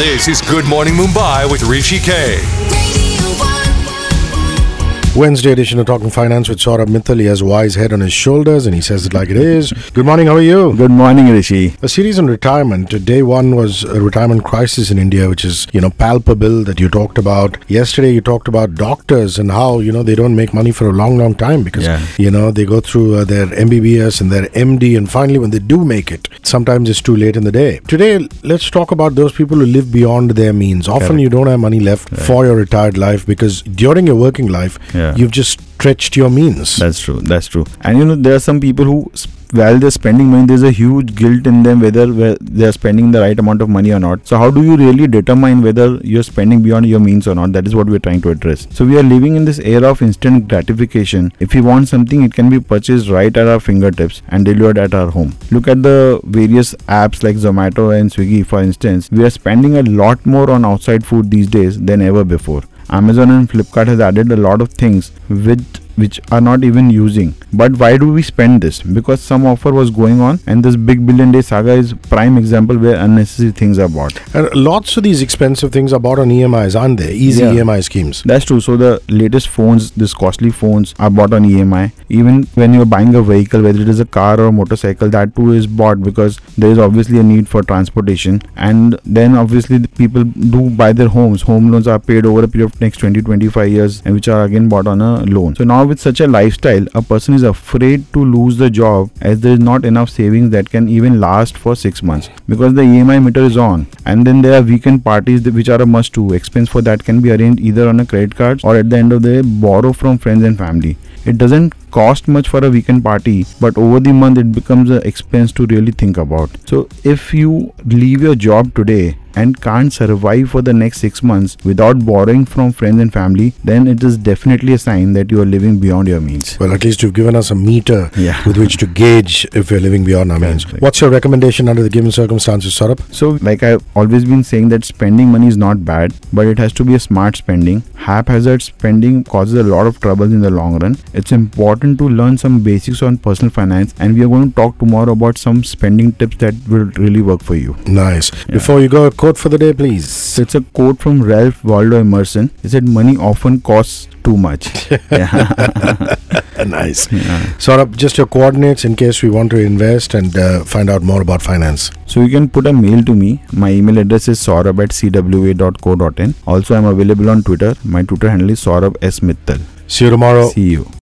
This is Good Morning Mumbai with Rishi K. Radio 1. Wednesday edition of Talking Finance with Saurabh Mittal. He has wise head on his shoulders and he says it like it is. Good morning, how are you? Good morning, Rishi. A series on retirement. Day one was a retirement crisis in India, which is, you know, palpable that you talked about. Yesterday you talked about doctors and how, you know, they don't make money for a long, long time because, Yeah. you know, they go through uh, their MBBS and their MD and finally when they do make it, sometimes it's too late in the day. Today, let's talk about those people who live beyond their means. Often Correct. you don't have money left for your retired life because during your working life, Yeah. You've just stretched your means. That's true. That's true. And you know, there are some people who, while they're spending money, there's a huge guilt in them whether they're spending the right amount of money or not. So, how do you really determine whether you're spending beyond your means or not? That is what we're trying to address. So, we are living in this era of instant gratification. If we want something, it can be purchased right at our fingertips and delivered at our home. Look at the various apps like Zomato and Swiggy, for instance. We are spending a lot more on outside food these days than ever before. Amazon and Flipkart has added a lot of things which which are not even using. But why do we spend this? Because some offer was going on, and this big billion day saga is prime example where unnecessary things are bought. And lots of these expensive things are bought on EMIs, aren't they? Easy Yeah. EMI schemes. That's true. So the latest phones, these costly phones, are bought on EMI. Even when you're buying a vehicle, whether it is a car or a motorcycle, that too is bought because there is obviously a need for transportation. And then obviously the people do buy their homes. Home loans are paid over a period of next 20, 25 years, and which are again bought on a loan. So now with such a lifestyle, a person is afraid to lose the job as there is not enough savings that can even last for six months because the EMI meter is on. And then there are weekend parties which are a must do. Expense for that can be arranged either on a credit card or at the end of the day borrow from friends and family. It doesn't cost much for a weekend party, but over the month it becomes an expense to really think about. So if you leave your job today and can't survive for the next six months without borrowing from friends and family, then it is definitely a sign that you are living beyond your means. Well, at least you've given us a meter Yeah. with which to gauge if we're living beyond our means. Correct. What's your recommendation under the given circumstances, Saurabh? So, like I've always been saying, that spending money is not bad, but it has to be a smart spending. Haphazard spending causes a lot of troubles in the long run. It's important to learn some basics on personal finance, and we are going to talk tomorrow about some spending tips that will really work for you. Nice. Yeah. Before you go, a quote for the day, please. It's a quote from Ralph Waldo Emerson. He said, Money often costs too much. yeah. nice. Yeah. Saurabh, just your coordinates in case we want to invest and uh, find out more about finance. So you can put a mail to me. My email address is saurabh at cwa.co.in. Also, I'm available on Twitter. My Twitter handle is saurabh s mittal. See you tomorrow. See you.